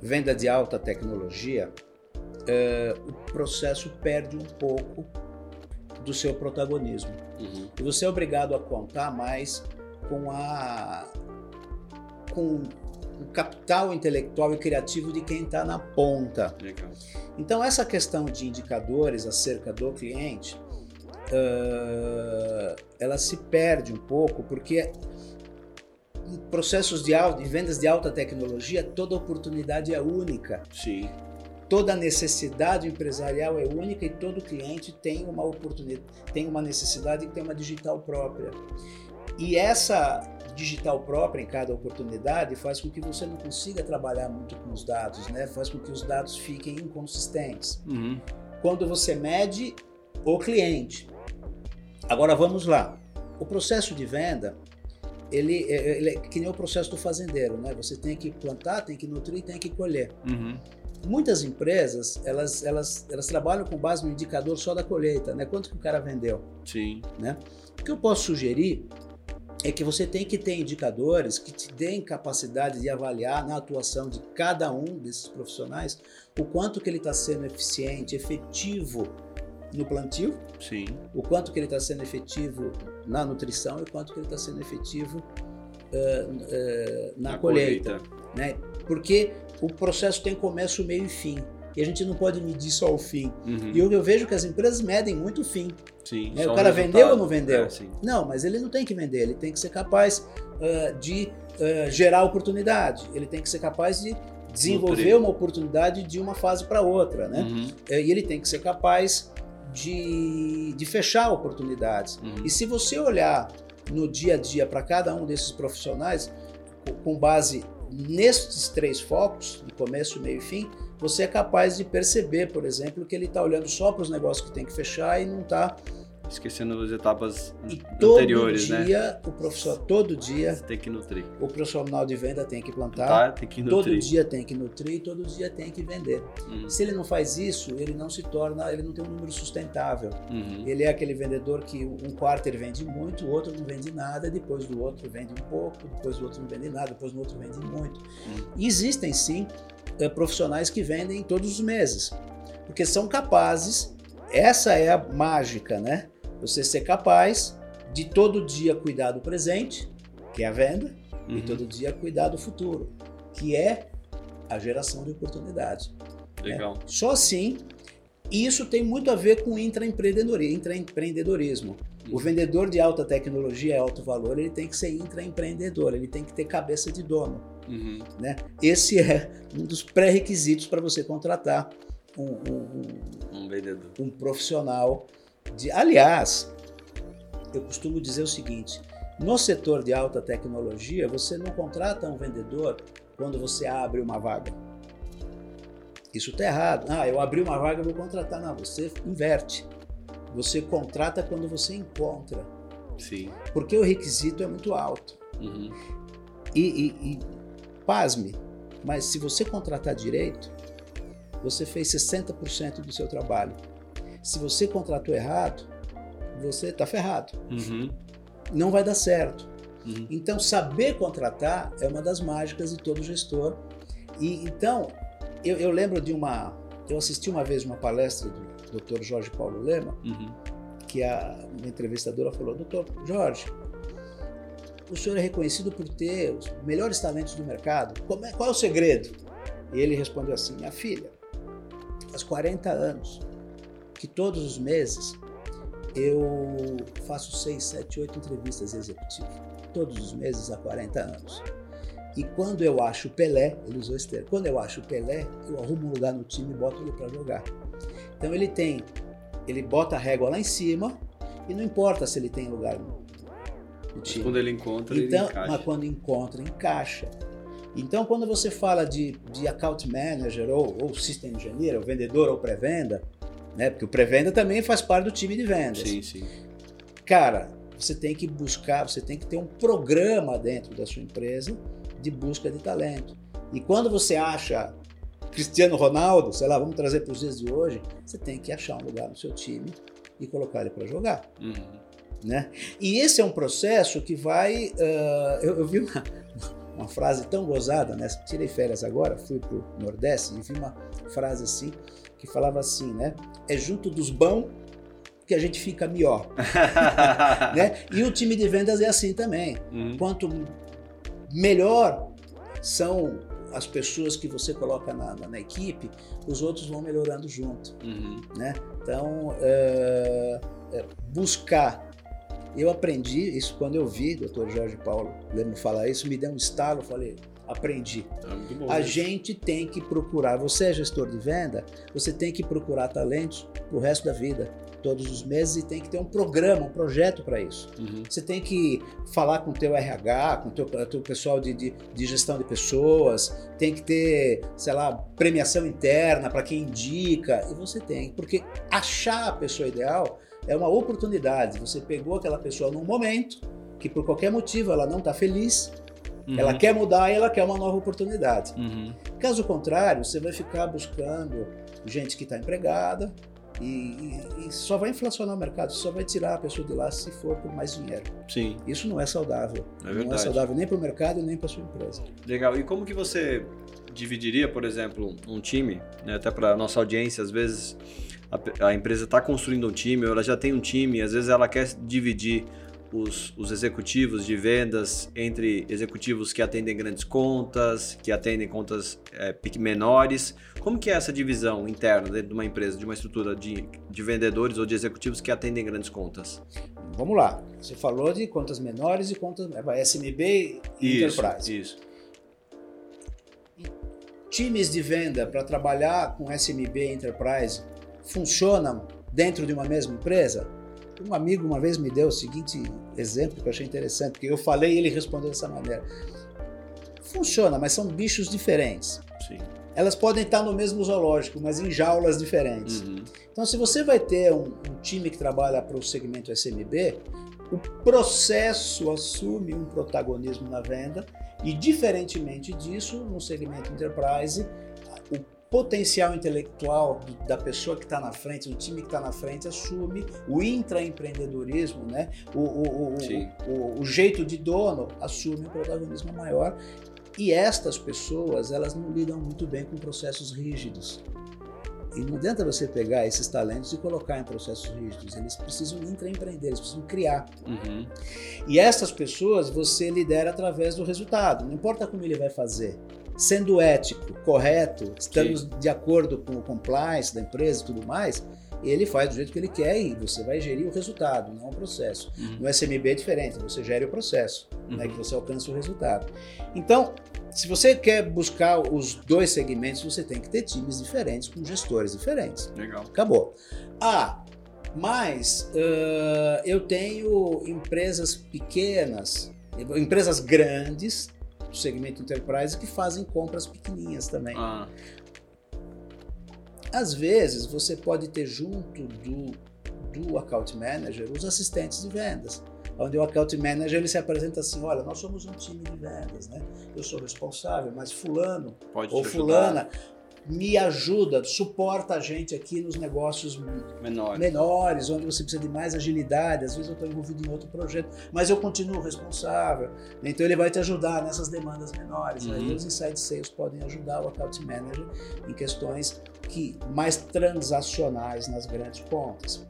venda de alta tecnologia, é, o processo perde um pouco do seu protagonismo. Uhum. E você é obrigado a contar mais com a com o capital intelectual e criativo de quem está na ponta. Legal. Então essa questão de indicadores acerca do cliente uh, ela se perde um pouco, porque em processos de, alta, vendas de alta tecnologia, toda oportunidade é única. Sim. Toda necessidade empresarial é única e todo cliente tem uma oportunidade, tem uma necessidade e tem uma digital própria. E essa digital própria em cada oportunidade faz com que você não consiga trabalhar muito com os dados, né? Faz com que os dados fiquem inconsistentes. Uhum. Quando você mede o cliente, Agora vamos lá. O processo de venda, ele, é, ele, é que nem o processo do fazendeiro, né? Você tem que plantar, tem que nutrir, tem que colher. Uhum. Muitas empresas, elas, elas, elas trabalham com base no indicador só da colheita, né? Quanto que o cara vendeu. Sim. Né? O que eu posso sugerir é que você tem que ter indicadores que te deem capacidade de avaliar na atuação de cada um desses profissionais o quanto que ele está sendo eficiente, efetivo no plantio, Sim. o quanto que ele está sendo efetivo na nutrição e o quanto que ele está sendo efetivo uh, uh, na, na, colheita. colheita. Né? Porque o processo tem começo, meio e fim. E a gente não pode medir só o fim. Uhum. E eu, eu, vejo que as empresas medem muito o fim. Sim, né? O cara vendeu ou não vendeu? É, não, mas ele não tem que vender, ele tem que ser capaz uh, de gerar oportunidade, ele tem que ser capaz de desenvolver uma oportunidade de uma fase para outra, né? Uhum. E ele tem que ser capaz de, de fechar oportunidades. Uhum. E se você olhar no dia a dia para cada um desses profissionais, com base nestes três focos, de começo, meio e fim, você é capaz de perceber, por exemplo, que ele está olhando só para os negócios que tem que fechar e não está esquecendo as etapas e anteriores, todo dia, né? O profissional, todo dia. Você tem que nutrir. O profissional de venda tem que plantar. Tá, tem que nutrir. Todo dia tem que nutrir, todo dia tem que vender. Uhum. Se ele não faz isso, ele não se torna, ele não tem um número sustentável. Uhum. Ele é aquele vendedor que um quarto ele vende muito, o outro não vende nada, depois do outro vende um pouco, depois do outro não vende nada, depois do outro vende muito. Uhum. Existem sim eh, profissionais que vendem todos os meses, porque são capazes essa é a mágica, né? Você ser capaz de todo dia cuidar do presente, que é a venda, uhum. e todo dia cuidar do futuro, que é a geração de oportunidade. Né? Legal. Né? Só assim, isso tem muito a ver com intraempreendedorismo. intraempreendedorismo. Uhum. O vendedor de alta tecnologia e alto valor, ele tem que ser intraempreendedor, ele tem que ter cabeça de dono. Uhum. Né? Esse é um dos pré-requisitos para você contratar um, um, um, vendedor. um profissional de, aliás, eu costumo dizer o seguinte: no setor de alta tecnologia, você não contrata um vendedor quando você abre uma vaga. Isso está errado. Ah, eu abri uma vaga, vou contratar. Não, você inverte. Você contrata quando você encontra. Sim. Porque o requisito é muito alto. Uhum. E, e, e, pasme, mas se você contratar direito, você fez 60% do seu trabalho. Se você contratou errado, você está ferrado. Uhum. Não vai dar certo. Uhum. Então, saber contratar é uma das mágicas de todo gestor. E então, eu, eu, lembro de uma. Eu assisti uma vez uma palestra do Dr. Jorge Paulo Lema, uhum. que a entrevistadora falou: Doutor Jorge, o senhor é reconhecido por ter os melhores talentos do mercado. É, qual é o segredo? E ele respondeu assim: Minha filha, faz 40 anos que todos os meses eu faço 6, 7, 8 entrevistas executivas. Todos os meses há 40 anos. E quando eu acho Pelé, ele usou esse termo, quando eu acho Pelé, eu arrumo um lugar no time e boto ele para jogar. Então ele tem, ele bota a régua lá em cima e não importa se ele tem lugar no time. quando ele encontra, então, ele encaixa. Mas quando encontra, encaixa. Então, quando você fala de, de account manager ou, ou system engineer, ou vendedor ou pré-venda, né? Porque o pré-venda também faz parte do time de vendas. Sim, sim. Cara, você tem que buscar, você tem que ter um programa dentro da sua empresa de busca de talento. E quando você acha Cristiano Ronaldo, sei lá, vamos trazer para os dias de hoje, você tem que achar um lugar no seu time e colocar ele para jogar. Uhum. Né? E esse é um processo que vai. Uh, eu, eu, vi uma, uma frase tão gozada, né? Tirei férias agora, fui para o Nordeste e vi uma frase assim que falava assim, né? É junto dos bons que a gente fica melhor. né? E o time de vendas é assim também. Uhum. Quanto melhor são as pessoas que você coloca na, na, na equipe, os outros vão melhorando junto. Uhum. Né? Então, é, buscar. Eu aprendi isso quando eu vi o Dr. Jorge Paulo Lemos falar isso, me deu um estalo, falei, aprendi. É bom, a né? gente tem que procurar, você é gestor de venda, você tem que procurar talentos para o resto da vida todos os meses e tem que ter um programa, um projeto para isso. Uhum. Você tem que falar com o teu RH, com o teu, teu pessoal de, de, de, gestão de pessoas, tem que ter, sei lá, premiação interna para quem indica, e você tem, porque achar a pessoa ideal é uma oportunidade. Você pegou aquela pessoa num momento que por qualquer motivo ela não está feliz, Uhum. Ela quer mudar e ela quer uma nova oportunidade. Uhum. Caso contrário, você vai ficar buscando gente que está empregada, e, e, e, só vai inflacionar o mercado, só vai tirar a pessoa de lá se for por mais dinheiro. Sim. Isso não é saudável. É não é saudável nem para o mercado nem para sua empresa. Legal. E como que você dividiria, por exemplo, um time, né, até para nossa audiência, às vezes a, a empresa está construindo um time, ou ela já tem um time, às vezes ela quer dividir os, os, executivos de vendas entre executivos que atendem grandes contas, que atendem contas é, menores. Como que é essa divisão interna dentro de uma empresa, de uma estrutura de, de vendedores ou de executivos que atendem grandes contas? Vamos lá. Você falou de contas menores e contas é, SMB e isso, Enterprise. Isso. Times de venda para trabalhar com SMB e Enterprise funcionam dentro de uma mesma empresa? Um amigo uma vez me deu o seguinte exemplo que eu achei interessante, porque eu falei e ele respondeu dessa maneira. Funciona, mas são bichos diferentes. Sim. Elas podem estar no mesmo zoológico, mas em jaulas diferentes. Uhum. Então, se você vai ter um, um time que trabalha para o segmento SMB, o processo assume um protagonismo na venda e, diferentemente disso, no segmento enterprise, o potencial intelectual da pessoa que está na frente, do time que está na frente, assume o intraempreendedorismo, né? o, o, o, o, jeito de dono assume um protagonismo maior. E estas pessoas, elas não lidam muito bem com processos rígidos. E não adianta você pegar esses talentos e colocar em processos rígidos. Eles precisam intraempreender, eles precisam criar. Uhum. E essas pessoas você lidera através do resultado. Não importa como ele vai fazer sendo ético, correto, estando Sim. de acordo com o compliance da empresa e tudo mais, ele faz do jeito que ele quer e você vai gerir o resultado, não o processo. Uhum. No SMB é diferente, você gere o processo, uhum. né, que você alcança o resultado. Então, se você quer buscar os dois segmentos, você tem que ter times diferentes, com gestores diferentes. Legal. Acabou. Ah, mas uh, eu tenho empresas pequenas, empresas grandes, do segmento enterprise que fazem compras pequenininhas também. Ah. Às vezes você pode ter junto do, do account manager os assistentes de vendas onde o account manager ele se apresenta assim, olha, nós somos um time de vendas, né? Eu sou responsável, mas fulano Pode ou fulana me ajuda, suporta a gente aqui nos negócios menores. menores, onde você precisa de mais agilidade. Às vezes eu estou envolvido em outro projeto, mas eu continuo responsável. Então ele vai te ajudar nessas demandas menores. Uhum. Aí os inside sales podem ajudar o account manager em questões que mais transacionais nas grandes contas.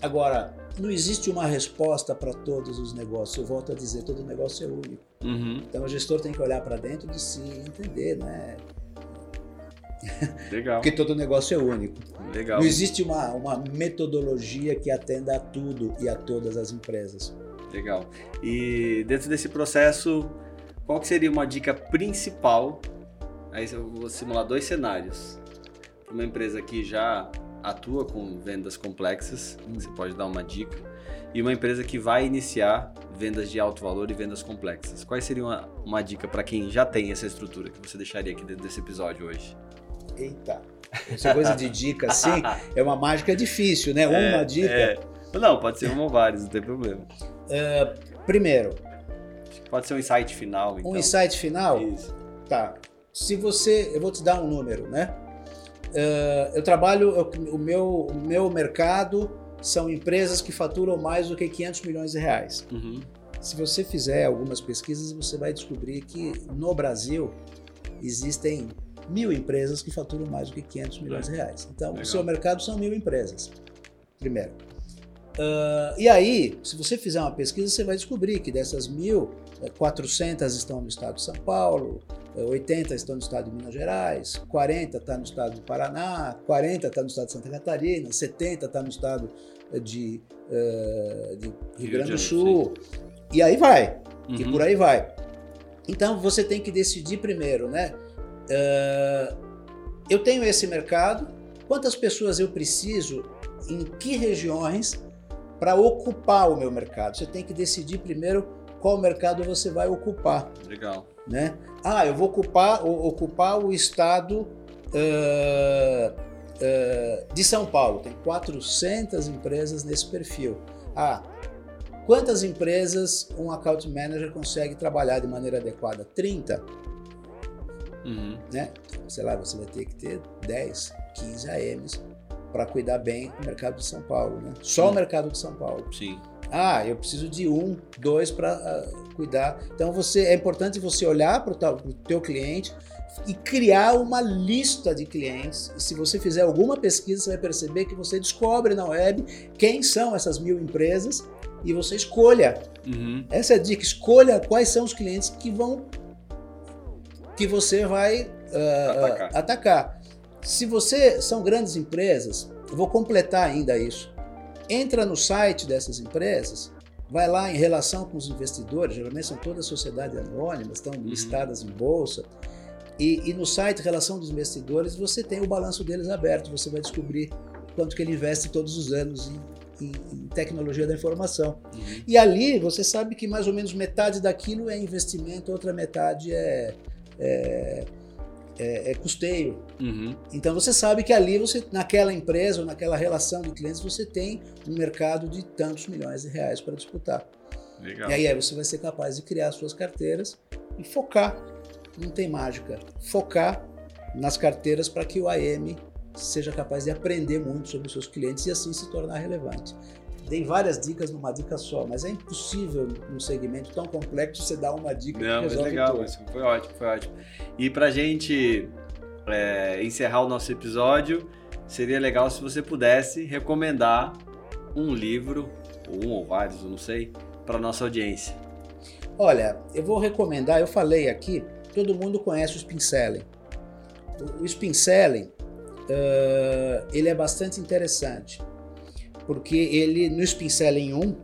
Agora, não existe uma resposta para todos os negócios. Eu volto a dizer, todo negócio é único. Uhum. Então o gestor tem que olhar para dentro de si e entender, né? Legal. Porque todo negócio é único. Legal. Não existe uma, uma metodologia que atenda a tudo e a todas as empresas. Legal. E dentro desse processo, qual que seria uma dica principal? Aí eu vou simular dois cenários. Uma empresa que já atua com vendas complexas, você pode dar uma dica, e uma empresa que vai iniciar vendas de alto valor e vendas complexas. Quais seriam uma, uma dica para quem já tem essa estrutura que você deixaria aqui dentro desse episódio hoje? Eita, essa coisa de dica assim é uma mágica difícil, né? É, uma dica. É. Não, pode ser uma ou várias, não tem problema. Uh, primeiro. Pode ser um insight final. Então. Um insight final? Isso. Tá. Se você. Eu vou te dar um número, né? Uh, eu trabalho. O, meu, o meu mercado são empresas que faturam mais do que 500 milhões de reais. Uhum. Se você fizer algumas pesquisas, você vai descobrir que no Brasil existem mil empresas que faturam mais do que 500 milhões de reais. Então, Legal. o seu mercado são mil empresas, primeiro. Uh, e aí, se você fizer uma pesquisa, você vai descobrir que dessas mil, 400 estão no estado de São Paulo, 80 estão no estado de Minas Gerais, 40 está no estado do Paraná, 40 está no estado de Santa Catarina, 70 está no estado de, uh, de Rio Grande do Sul. E aí vai, uhum. e por aí vai. Então você tem que decidir primeiro, né? Uh, eu tenho esse mercado, quantas pessoas eu preciso, em que regiões, para ocupar o meu mercado? Você tem que decidir primeiro qual mercado você vai ocupar. Legal. Né? Ah, eu vou ocupar, ocupar o estado uh, uh, de São Paulo. Tem 400 empresas nesse perfil. Ah, quantas empresas um account manager consegue trabalhar de maneira adequada? 30. Uhum. Né? Sei lá, você vai ter que ter 10, 15 AMs para cuidar bem do mercado de São Paulo. Né? Só o mercado de São Paulo. Sim. Ah, eu preciso de um, dois para uh, ah, cuidar. Então você é importante você olhar para o teu cliente e criar uma lista de clientes. E se você fizer alguma pesquisa, você vai perceber que você descobre na web quem são essas mil empresas e você escolha. Uhum. Essa é a dica. Escolha quais são os clientes que vão que você vai uh, atacar. atacar. Se você são grandes empresas, vou completar ainda isso entra no site dessas empresas, vai lá em relação com os investidores, geralmente são todas sociedades anônimas, estão uhum. listadas em bolsa, e, e, no site Relação dos Investidores você tem o balanço deles aberto, você vai descobrir quanto que ele investe todos os anos em, em, em tecnologia da informação. Uhum. E ali você sabe que mais ou menos metade daquilo é investimento, outra metade é, é é, é custeio. Uhum. Então você sabe que ali você, naquela empresa ou naquela relação de clientes, você tem um mercado de tantos milhões de reais para disputar. Legal. E aí, você vai ser capaz de criar suas carteiras e focar. Não tem mágica. Focar nas carteiras para que o AM seja capaz de aprender muito sobre os seus clientes e assim se tornar relevante. Dei várias dicas numa dica só, mas é impossível num segmento tão complexo você dar uma dica Não, que resolve mas legal, mas foi ótimo, foi ótimo. E para gente é, encerrar o nosso episódio, seria legal se você pudesse recomendar um livro, ou um ou vários, eu não sei, para nossa audiência. Olha, eu vou recomendar, eu falei aqui, todo mundo conhece o Spincelling. O, o Spincelling, uh, ele é bastante interessante porque ele no Spincelling 1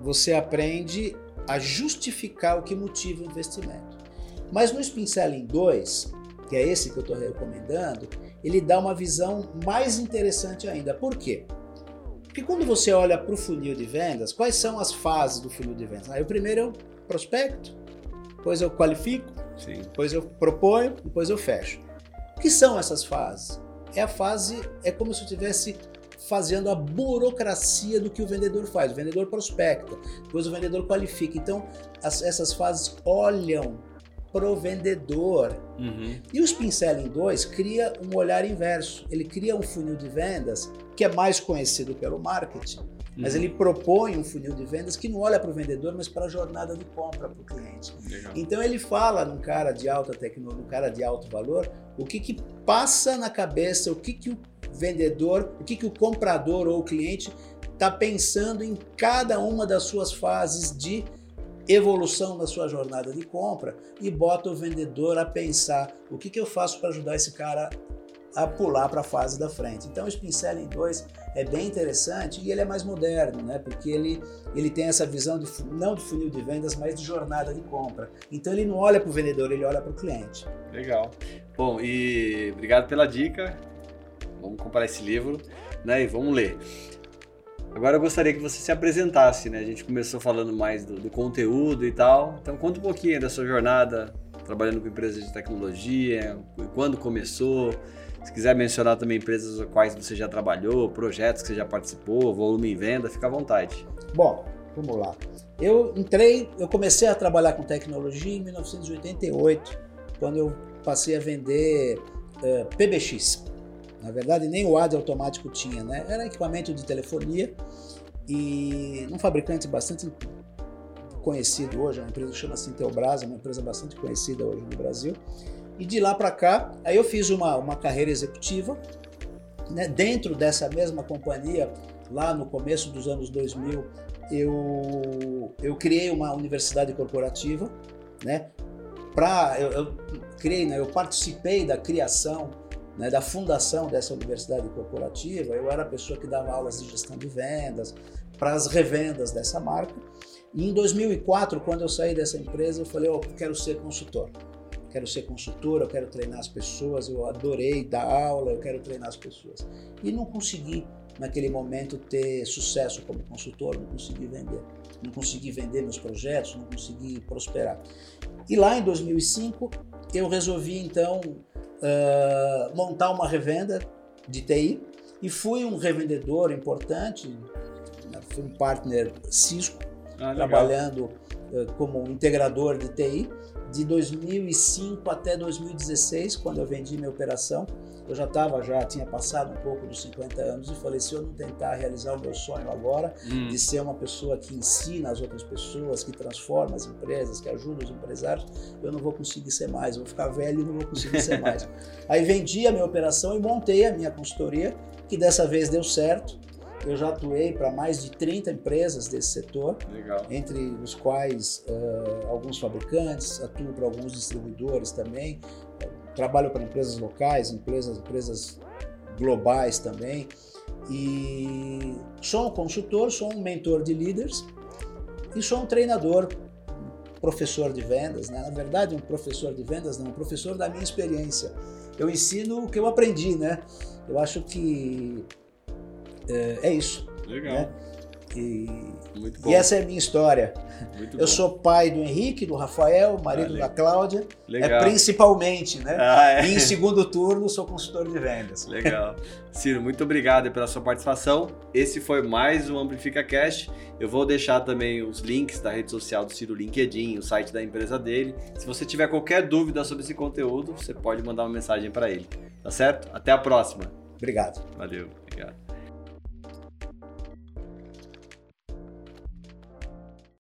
você aprende a justificar o que motiva o investimento. Mas no Spincelling 2, que é esse que eu estou recomendando, ele dá uma visão mais interessante ainda. Por quê? Porque quando você olha para o funil de vendas, quais são as fases do funil de vendas? Aí o primeiro eu prospecto, depois eu qualifico, Sim. depois eu proponho, depois eu fecho. O que são essas fases? É a fase, é como se eu tivesse fazendo a burocracia do que o vendedor faz. O vendedor prospecta, depois o vendedor qualifica. Então, as, essas fases olham para o vendedor. Uhum. E o Spincelling 2 cria um olhar inverso. Ele cria um funil de vendas que é mais conhecido pelo marketing, uhum. mas ele propõe um funil de vendas que não olha para o vendedor, mas para a jornada de compra para o cliente. Legal. Então ele fala num cara de alta tecnologia, num cara de alto valor, o que, que passa na cabeça, o que, que o vendedor, o que, que o comprador ou o cliente está pensando em cada uma das suas fases de evolução na sua jornada de compra e bota o vendedor a pensar o que, que eu faço para ajudar esse cara a pular para a fase da frente. Então o Spincelling 2 é bem interessante e ele é mais moderno, né? Porque ele, ele tem essa visão de, não de funil de vendas, mas de jornada de compra. Então ele não olha para o vendedor, ele olha para o cliente. Legal. Bom, e obrigado pela dica vamos comprar esse livro né, e vamos ler. Agora eu gostaria que você se apresentasse, né? A gente começou falando mais do, do conteúdo e tal. Então conta um pouquinho da sua jornada trabalhando com empresas de tecnologia, quando começou, se quiser mencionar também empresas as quais você já trabalhou, projetos que você já participou, volume em venda, fica à vontade. Bom, vamos lá. Eu entrei, eu comecei a trabalhar com tecnologia em 1988, quando eu passei a vender eh, PBX. Na verdade, nem o AD automático tinha, né? Era equipamento de telefonia e um fabricante bastante conhecido hoje, uma empresa chama-se Intelbras, uma empresa bastante conhecida hoje no Brasil. E de lá para cá, aí eu fiz uma, uma carreira executiva. Né? Dentro dessa mesma companhia, lá no começo dos anos 2000, eu, eu criei uma universidade corporativa, né? Pra, eu, eu criei, né? eu participei da criação, né? da fundação dessa universidade corporativa. Eu era a pessoa que dava aulas de gestão de vendas, para as revendas dessa marca. E em 2004, quando eu saí dessa empresa, eu falei, oh, eu quero ser consultor quero ser consultor, eu quero treinar as pessoas, eu adorei dar aula, eu quero treinar as pessoas. E não consegui, naquele momento, ter sucesso como consultor, não consegui vender. Não consegui vender meus projetos, não consegui prosperar. E lá em 2005, eu resolvi então uh, montar uma revenda de TI e fui um revendedor importante, né, fui um partner Cisco, ah, trabalhando uh, como integrador de TI de 2005 até 2016, quando eu vendi minha operação, eu já estava, já tinha passado um pouco dos 50 anos e falei, se eu não tentar realizar o meu sonho agora, hum. de ser uma pessoa que ensina as outras pessoas, que transforma as empresas, que ajuda os empresários, eu não vou conseguir ser mais, eu vou ficar velho e não vou conseguir ser mais. Aí vendi a minha operação e montei a minha consultoria, que dessa vez deu certo, eu já atuei para mais de 30 empresas desse setor, Legal. entre os quais uh, alguns fabricantes, atuo para alguns distribuidores também, trabalho para empresas locais, empresas, empresas globais também. E sou um consultor, sou um mentor de líderes e sou um treinador, professor de vendas. Né? Na verdade, um professor de vendas não, um professor da minha experiência. Eu ensino o que eu aprendi, né? Eu acho que é, é isso. Legal. Né? E, e, essa é a minha história. Muito eu bom. sou pai do Henrique, do Rafael, marido ah, da Cláudia. É Legal. É principalmente, né? Ah, é. E em segundo turno sou consultor de vendas. Legal. Ciro, muito obrigado pela sua participação. Esse foi mais um Amplifica Cast. Eu vou deixar também os links da rede social do Ciro LinkedIn, o site da empresa dele. Se você tiver qualquer dúvida sobre esse conteúdo, você pode mandar uma mensagem para ele. Tá certo? Até a próxima. Obrigado. Valeu. Obrigado.